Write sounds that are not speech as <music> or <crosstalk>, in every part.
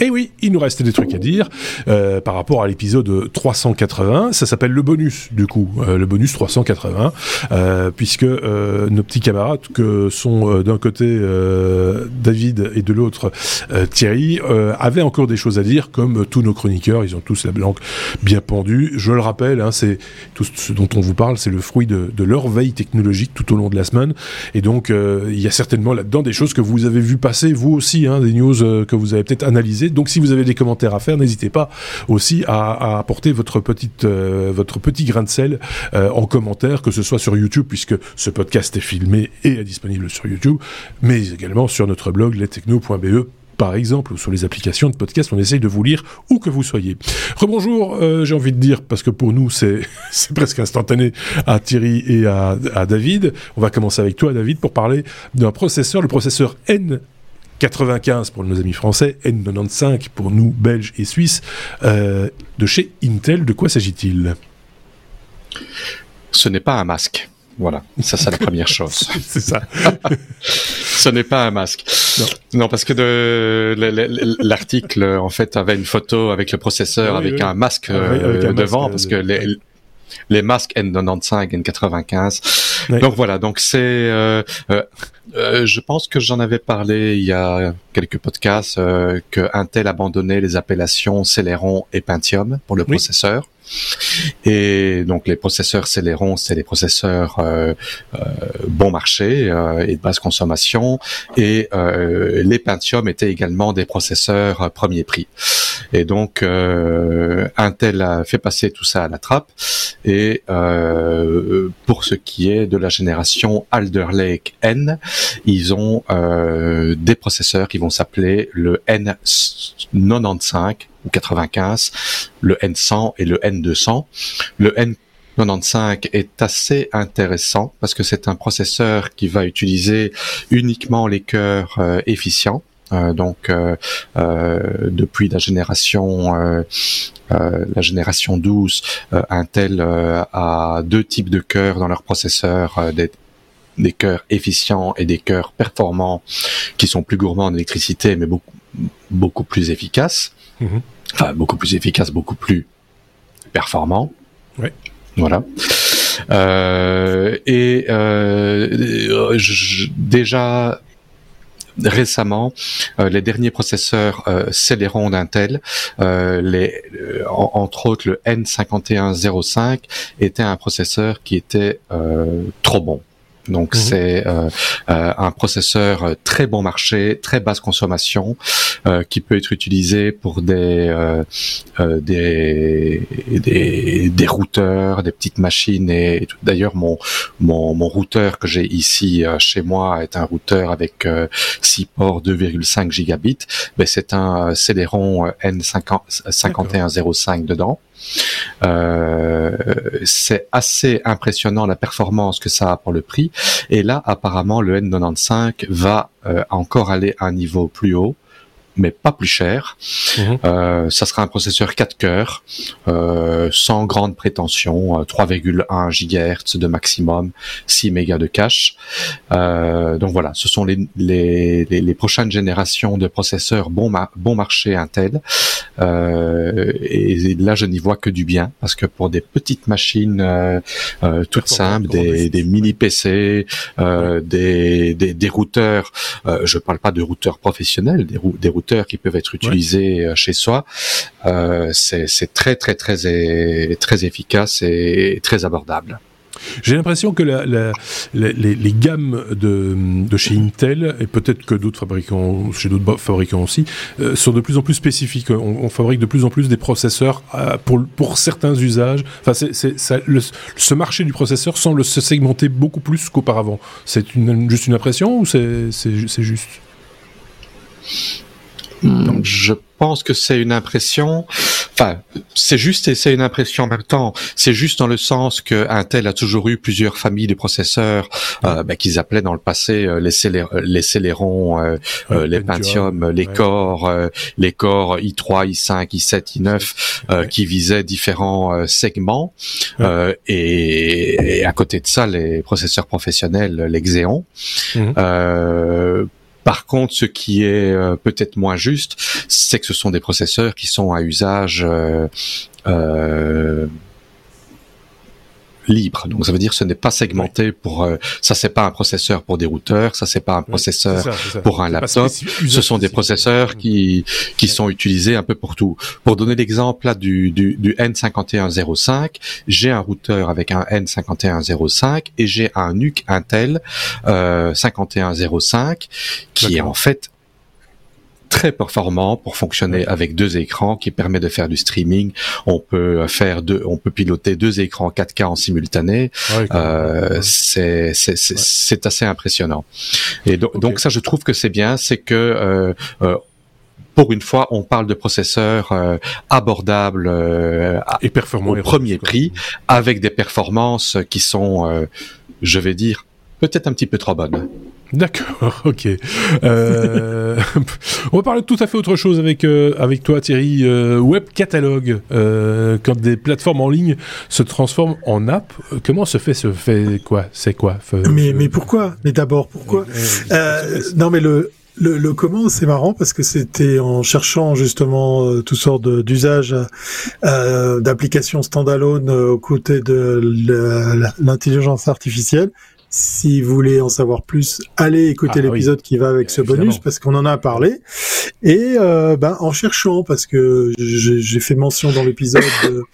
Et oui, il nous reste des trucs à dire euh, par rapport à l'épisode 380. Ça s'appelle le bonus, du coup, euh, le bonus 380, euh, puisque nos petits camarades, que sont d'un côté David et de l'autre Thierry, avaient encore des choses à dire, comme tous nos chroniqueurs. Ils ont tous la langue bien pendue. Je le rappelle, hein, c'est tout ce dont on vous parle, c'est le fruit de, leur veille technologique tout au long de la semaine. Et donc, il y a certainement là-dedans des choses que vous avez vu passer, vous aussi, hein, des news que vous avez peut-être analysées donc si vous avez des commentaires à faire, n'hésitez pas aussi à, apporter votre petite euh, votre petit grain de sel euh, en commentaire, que ce soit sur YouTube puisque ce podcast est filmé et est disponible sur YouTube, mais également sur notre blog lestechno.be par exemple, ou sur les applications de podcast, on essaye de vous lire où que vous soyez. Rebonjour, euh, j'ai envie de dire, parce que pour nous, c'est <laughs> presque instantané à Thierry et à, à David. On va commencer avec toi, David, pour parler d'un processeur, le processeur N 95 pour nos amis français, N95 pour nous belges et suisses, euh, de chez Intel. De quoi s'agit-il? Ce n'est pas un masque. Voilà, ça c'est la première chose. <laughs> c'est ça. <laughs> Ce n'est pas un masque. Non, non parce que l'article en fait avait une photo avec le processeur oui, avec oui. un masque euh, avec un devant masque, parce que les, les masques N95, N95. Oui. Donc voilà, donc c'est, euh, euh, euh, je pense que j'en avais parlé il y a quelques podcasts euh, que Intel abandonnait les appellations Celeron et Pentium pour le oui. processeur. Et donc les processeurs Celeron, c'est les processeurs euh, euh, bon marché euh, et de basse consommation, et euh, les Pentium étaient également des processeurs premier prix. Et donc Intel a fait passer tout ça à la trappe. Et pour ce qui est de la génération Alder Lake N, ils ont des processeurs qui vont s'appeler le N95 ou 95, le N100 et le N200. Le N95 est assez intéressant parce que c'est un processeur qui va utiliser uniquement les cœurs euh, efficients. Euh, donc euh, euh, depuis la génération euh, la génération 12, Intel a deux types de cœurs dans leur processeur, des, des cœurs efficients et des cœurs performants qui sont plus gourmands en électricité mais beaucoup beaucoup plus efficaces. Mmh. Enfin, beaucoup plus efficace, beaucoup plus performant. Oui. Voilà. Euh, et euh, je, déjà récemment, euh, les derniers processeurs euh, Celeron d'Intel, euh, les, en, entre autres le N5105, était un processeur qui était trop bon. Donc mmh. c'est euh, euh, un processeur euh, très bon marché, très basse consommation, euh, qui peut être utilisé pour des, euh, des, des, des routeurs, des petites machines. Et, et d'ailleurs mon, mon, mon routeur que j'ai ici chez moi est un routeur avec 6 ports 2,5 gigabits. Ben, c'est un Celeron N5105 dedans. Euh, c'est assez impressionnant la performance que ça a pour le prix. Et là, apparemment, le N95 va euh, encore aller à un niveau plus haut mais pas plus cher. Mmh. Euh, ça sera un processeur 4 cœurs, euh, sans grande prétention, 3,1 euh, GHz de maximum, 6 mégas de cache. Euh, donc voilà, ce sont les, les, les, les, prochaines générations de processeurs bon, ma bon marché Intel. Euh, et là, je n'y vois que du bien, parce que pour des petites machines toutes simples, des, des, mini PC, des, des, des, routeurs, je parle pas de routeurs professionnels, des, des routeurs qui peuvent être utilisés ouais. chez soi. Euh, c'est très très très très efficace et très abordable. J'ai l'impression que la, la, la, les, les, gammes de, de, chez Intel, et peut-être que d'autres fabricants, chez d'autres fabricants aussi, euh, sont de plus en plus spécifiques. On, on, fabrique de plus en plus des processeurs euh, pour, pour certains usages. Enfin, ça, le, ce marché du processeur semble se segmenter beaucoup plus qu'auparavant. C'est juste une impression ou c'est, c'est juste donc, je pense que c'est une impression. Enfin, c'est juste et c'est une impression en même temps. C'est juste dans le sens que Intel a toujours eu plusieurs familles de processeurs euh, bah, qu'ils appelaient dans le passé euh, les, Célé les Célérons, euh, ouais, les Pentium, les. Core, euh, les Core i3, i5, i7, i9, ouais. qui visaient différents euh, segments. Et, et, à côté de ça, les processeurs professionnels, les Xeon. Mmh. Par contre, ce qui est euh, peut-être moins juste, c'est que ce sont des processeurs qui sont à usage euh, libre. Donc ça veut dire que ce n'est pas segmenté pour euh, ça c'est pas un processeur pour des routeurs, ça c'est pas un processeur pour un laptop. Ce sont des processeurs qui qui sont utilisés un peu pour tout. Pour donner l'exemple là du du, du N5105, j'ai un routeur avec un N5105 et j'ai un NUC Intel euh, 5105 qui est en fait très performant pour fonctionner avec deux écrans qui permet de faire du streaming. On peut faire deux, on peut piloter deux écrans 4K en simultané. euh, c'est c'est assez impressionnant. Et donc ça, je trouve que c'est bien, c'est que euh, euh, pour une fois, on parle de processeurs euh, abordables euh, et performants au premier prix, avec des performances qui sont, euh, je vais dire, peut-être un petit peu trop bonnes. D'accord, <laughs> ok. Euh, <laughs> on va parler de tout à fait autre chose avec euh, avec toi Thierry. Euh, web catalogue, euh, quand des plateformes en ligne se transforment en app, comment se fait ce fait quoi? C'est quoi? Mais mais pourquoi? Mais d'abord pourquoi? Non mais le le, le, comment, c'est marrant parce que c'était en cherchant justement euh, toutes sortes d'usages euh, d'applications standalone aux côtés de l'intelligence artificielle si vous voulez en savoir plus, allez écouter ah l'épisode qui va avec ce bonus parce qu'on en a parlé. Et euh, ben, en cherchant, parce que j'ai fait mention dans l'épisode de,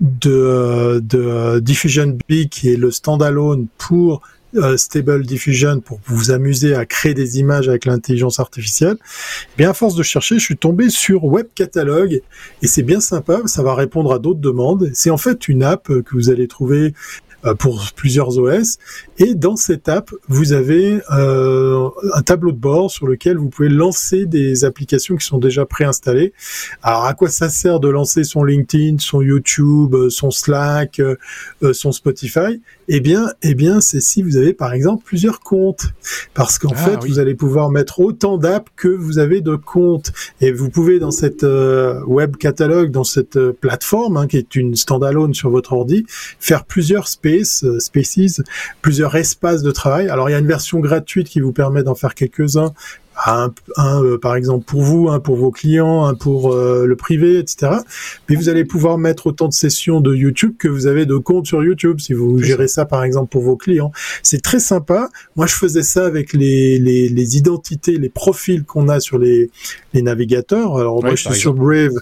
de, de, Diffusion B qui est le standalone pour euh, Stable Diffusion pour vous amuser à créer des images avec l'intelligence artificielle. Eh bien à force de chercher, je suis tombé sur Web Catalog et c'est bien sympa, ça va répondre à d'autres demandes. C'est en fait une app que vous allez trouver euh, pour plusieurs OS. Et dans cette app, vous avez euh, un tableau de bord sur lequel vous pouvez lancer des applications qui sont déjà préinstallées. Alors à quoi ça sert de lancer son LinkedIn, son YouTube, euh, son Slack, son Spotify? Eh bien, eh bien, c'est si vous avez par exemple plusieurs comptes, parce qu'en ah fait, vous allez pouvoir mettre autant d'apps que vous avez de comptes. Et vous pouvez dans cette web catalogue, dans cette plateforme hein, qui est une standalone sur votre ordi, faire plusieurs spaces euh, spaces, plusieurs espaces de travail. Alors il y a une version gratuite qui vous permet d'en faire quelques-uns, un, euh, par exemple pour vous, un pour vos clients, un pour euh, le privé, etc. Mais vous allez pouvoir mettre autant de sessions de YouTube que vous avez de comptes sur YouTube si vous gérez ça par exemple pour vos clients. C'est très sympa. Moi je faisais ça avec les, les, les identités, les profils qu'on a sur les, les navigateurs. Alors moi je suis sur Brave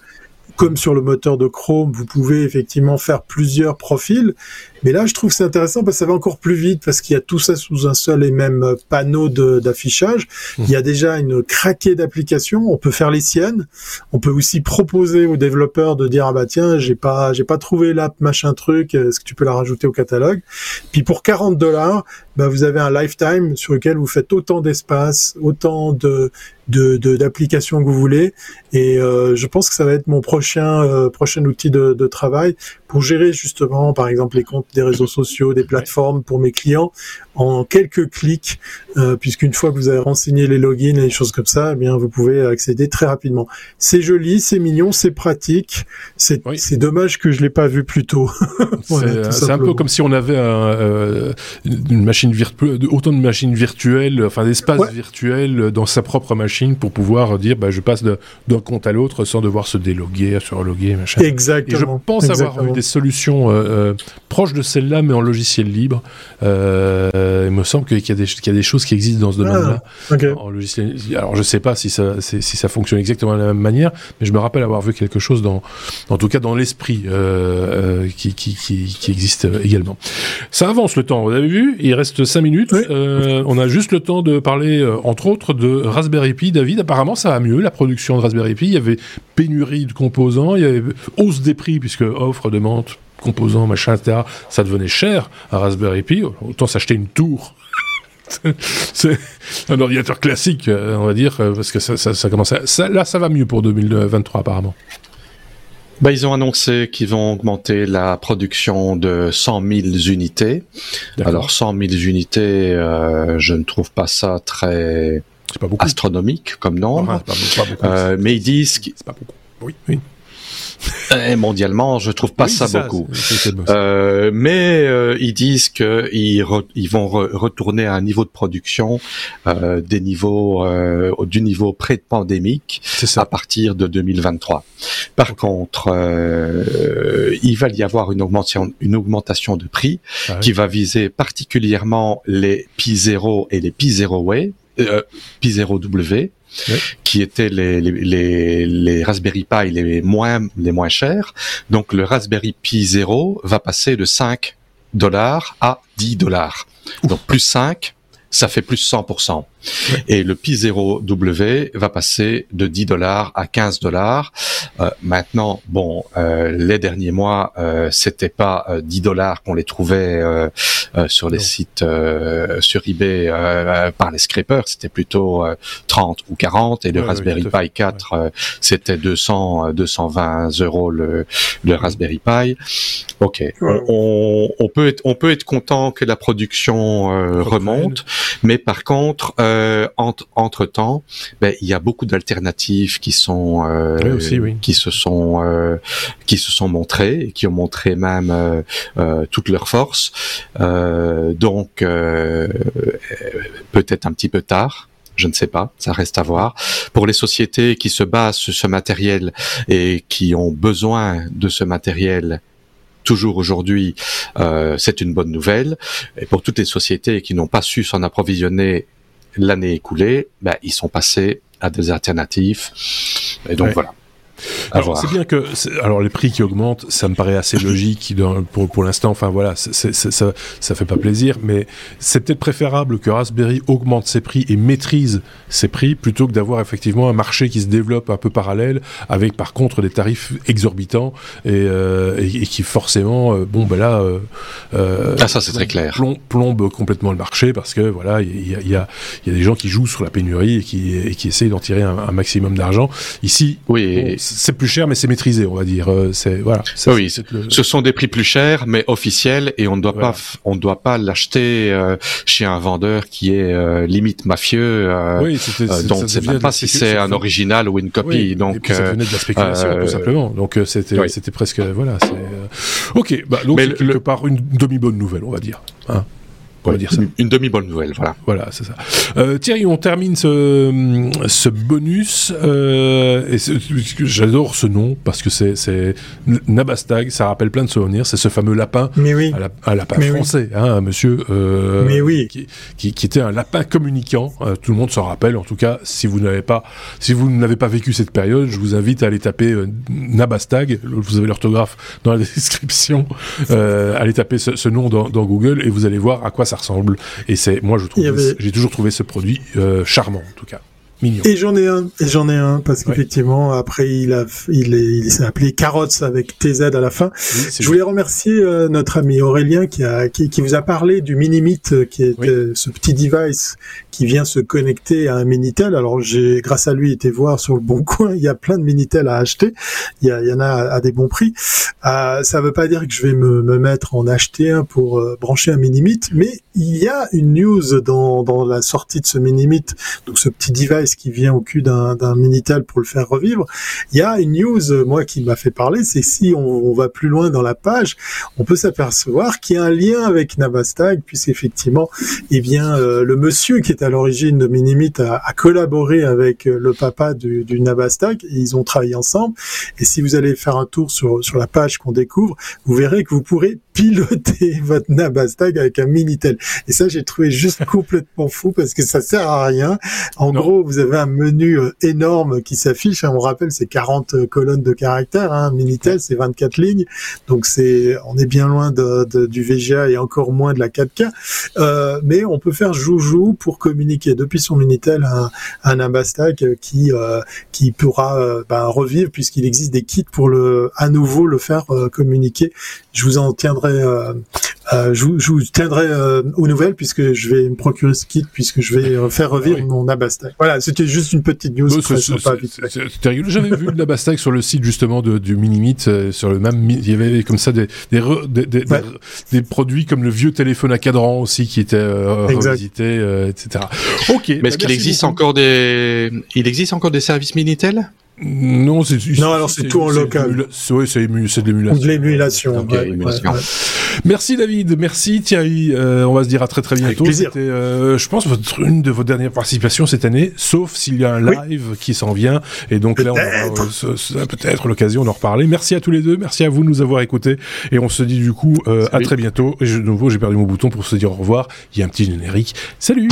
comme sur le moteur de Chrome, vous pouvez effectivement faire plusieurs profils. Mais là, je trouve que c'est intéressant parce que ça va encore plus vite parce qu'il y a tout ça sous un seul et même panneau d'affichage. Mmh. Il y a déjà une craquée d'applications. On peut faire les siennes. On peut aussi proposer aux développeurs de dire ah bah tiens j'ai pas j'ai pas trouvé l'app machin truc. Est-ce que tu peux la rajouter au catalogue? Puis pour 40 dollars, bah vous avez un lifetime sur lequel vous faites autant d'espace, autant de d'applications de, que vous voulez. Et euh, je pense que ça va être mon prochain euh, prochain outil de, de travail pour gérer justement, par exemple, les comptes des réseaux sociaux, des plateformes pour mes clients en quelques clics, euh, puisqu'une fois que vous avez renseigné les logins et les choses comme ça, eh bien, vous pouvez accéder très rapidement. C'est joli, c'est mignon, c'est pratique. C'est dommage que je l'ai pas vu plus tôt. <laughs> c'est un peu comme si on avait euh, une machine virtuelle, autant de machines virtuelles, enfin d'espaces virtuels dans sa propre machine pour pouvoir dire, bah, je passe d'un compte à l'autre sans devoir se déloguer, se reloguer, machin. Exactement. Et je pense avoir vu des solutions euh, euh, proches de celle-là, mais en logiciel libre. Euh, il me semble qu'il y, a des choses qui existent dans ce domaine-là. Ah, alors je sais pas si ça, si ça fonctionne exactement de la même manière, mais je me rappelle avoir vu quelque chose dans, en tout cas dans l'esprit qui, qui, existe également. Ça avance le temps. Vous avez vu? Il reste 5 minutes. on a juste le temps de parler, entre autres, de Raspberry Pi. David, apparemment, ça va mieux la production de Raspberry Pi. Il y avait pénurie de composants, il y avait hausse des prix puisque offre, demande, composants, machin, etc. Ça devenait cher à Raspberry Pi. Autant s'acheter une tour. <laughs> c'est un ordinateur classique, euh, on va dire, euh, parce que ça, ça, commence à... là, ça va mieux pour 2023 apparemment. Bah, ils ont annoncé qu'ils vont augmenter la production de 100 000 unités. Alors 100 000 unités, euh, je ne trouve pas ça très astronomique comme nombre. mais ils disent... C'est pas beaucoup. Oui, oui. Et mondialement, je trouve pas ça, beaucoup. Euh, mais euh, ils disent qu'ils ils vont retourner à un niveau de production euh, des niveaux euh, du niveau pré-pandémique à partir de 2023. Par contre, euh, il va y avoir une augmentation, une augmentation de prix ah qui va viser particulièrement les Pi 0 et les Pi 0 Way, Pi 0 W qui étaient les, les, les, Raspberry Pi les moins, les moins chers. Donc le Raspberry Pi 0 va passer de 5 dollars à 10 dollars. Donc plus 5, ça fait plus 100%. Et le Pi 0W va passer de 10 dollars à 15 dollars. Euh, maintenant, bon, euh, les derniers mois, euh, c'était pas 10 euh, dollars qu'on les trouvait euh, sur les sites sur eBay par les scrapers, c'était plutôt 30 ou 40. Et le Raspberry Pi 4, c'était 200, 220 euros le, le Raspberry Pi. Ok, on, on, peut être, on peut être content que la production remonte, mais par contre euh, entre, temps, ben, il y a beaucoup d'alternatives qui sont euh, qui se sont euh, qui se sont montrées et qui ont montré même toute leur force. donc peut-être un petit peu tard, je ne sais pas, ça reste à voir. Pour les sociétés qui se basent sur ce matériel et qui ont besoin de ce matériel toujours aujourd'hui, euh, c'est une bonne nouvelle. Et pour toutes les sociétés qui n'ont pas su s'en approvisionner l'année écoulée, ben, ils sont passés à des alternatives. Et donc voilà. Alors c'est bien que alors les prix qui augmentent, ça me paraît assez logique pour pour l'instant. Enfin voilà, ça ça fait pas plaisir, mais c'est peut-être préférable que Raspberry augmente ses prix et maîtrise ses prix plutôt que d'avoir effectivement un marché qui se développe un peu parallèle avec par contre des tarifs exorbitants et, euh, et, qui forcément euh, bon ben là euh, ah ça c'est très clair plombe, complètement le marché parce que voilà il y a, y, a, y a des gens qui jouent sur la pénurie et qui et qui essayent d'en tirer un, maximum d'argent. Ici oui c'est plus cher, mais c'est maîtrisé, on va dire. Euh, c'est voilà. oui, ce sont des prix plus chers, mais officiels, et on ne doit pas, on ne doit pas l'acheter euh, chez un vendeur qui est euh, limite mafieux. oui, donc c'est même pas si c'est un original ou une copie. donc ça venait de la spéculation, tout simplement. Donc c'était, c'était presque voilà. Ok, bah, donc mais quelque part une demi bonne nouvelle, on va dire. Hein on dire ça. Une, demi-bonne nouvelle, voilà. Voilà, c'est ça. Euh, Thierry, on termine ce, ce bonus. Euh, j'adore ce nom parce que c'est, Nabastag, ça rappelle plein de souvenirs. C'est ce fameux lapin, Mais oui. un lapin français, hein, monsieur, euh, Mais oui. qui, qui, était un lapin communicant. Euh, tout le monde s'en rappelle. En tout cas, si vous n'avez pas, si vous n'avez pas vécu cette période, je vous invite à aller taper euh, Nabastag. Vous avez l'orthographe dans la <laughs> description. Euh, allez taper ce, ce nom dans, dans Google et vous allez voir à quoi ça ressemble. Et c'est, moi, je trouve, j'ai toujours trouvé ce produit euh, charmant, en tout cas. Et j'en ai un, et j'en ai un, parce qu'effectivement, après, il a, il est, il s'est appelé Carottes avec TZ à la fin. je voulais remercier euh, notre ami Aurélien qui a, qui, qui, vous a parlé du Minimit, euh, qui est euh, ce petit device qui vient se connecter à un Minitel. Alors, j'ai, grâce à lui, été voir sur le bon coin. Il y a plein de Minitel à acheter. Il y, a, il y en a à, des bons prix. Euh, ça veut pas dire que je vais me, me mettre en acheter un pour brancher un Minimit, mais il y a une news dans, dans la sortie de ce Minimit, donc ce petit device qui vient au cul d'un Minitel pour le faire revivre. Il y a une news, euh, moi, qui m'a fait parler, c'est si on, va plus loin dans la page, on peut s'apercevoir qu'il y a un lien avec Nabastag, puisqu'effectivement, eh bien, euh, le monsieur qui est à l'origine de Minimit a, collaboré avec euh, le papa du, du Nabastag, et ils ont travaillé ensemble. Et si vous allez faire un tour sur, sur la page qu'on découvre, vous verrez que vous pourrez piloter <laughs> votre Nabastag avec un Minitel. Et ça, j'ai trouvé juste complètement fou parce que ça sert à rien. En gros, vous avez un menu euh, énorme qui s'affiche. Hein, on rappelle, c'est 40 euh, colonnes de caractères. Hein. Minitel, c'est 24 lignes. Donc c'est, on est bien loin de, de, du VGA et encore moins de la 4K. Euh, mais on peut faire joujou pour communiquer depuis son Minitel un, un Nabastag qui euh, qui pourra ben, revivre puisqu'il existe des kits pour le à nouveau le faire communiquer. Je vous en tiendrai euh, je, je, vous tiendrai euh, aux nouvelles puisque je vais me procurer ce kit puisque je vais euh, faire revivre mon Nabastag. Voilà, c'était juste une petite news. C'était rigolo. J'avais vu le Nabastag sur le site justement de, du Minimit, sur le même. Il y avait comme ça des des, des, des, produits comme le vieux téléphone à cadran aussi qui était revisité, etc. Ok. Mais est-ce bah, qu'il existe encore des il existe encore des services Minitel? Non, c'est non alors c'est tout en local. Oui, c'est de l'émulation. De l'émulation. Merci David, merci Thierry. Euh, on va se dire à très très bientôt. C'était, euh, je pense, votre, une de vos dernières participations cette année, sauf s'il y a un live qui s'en vient. Et donc là, on aura peut-être l'occasion d'en reparler. Merci à tous les deux, merci à vous de nous avoir écoutés. Et on se dit du coup à très bientôt. Et de nouveau, j'ai perdu mon bouton pour se dire au revoir. Il y a un petit générique. Salut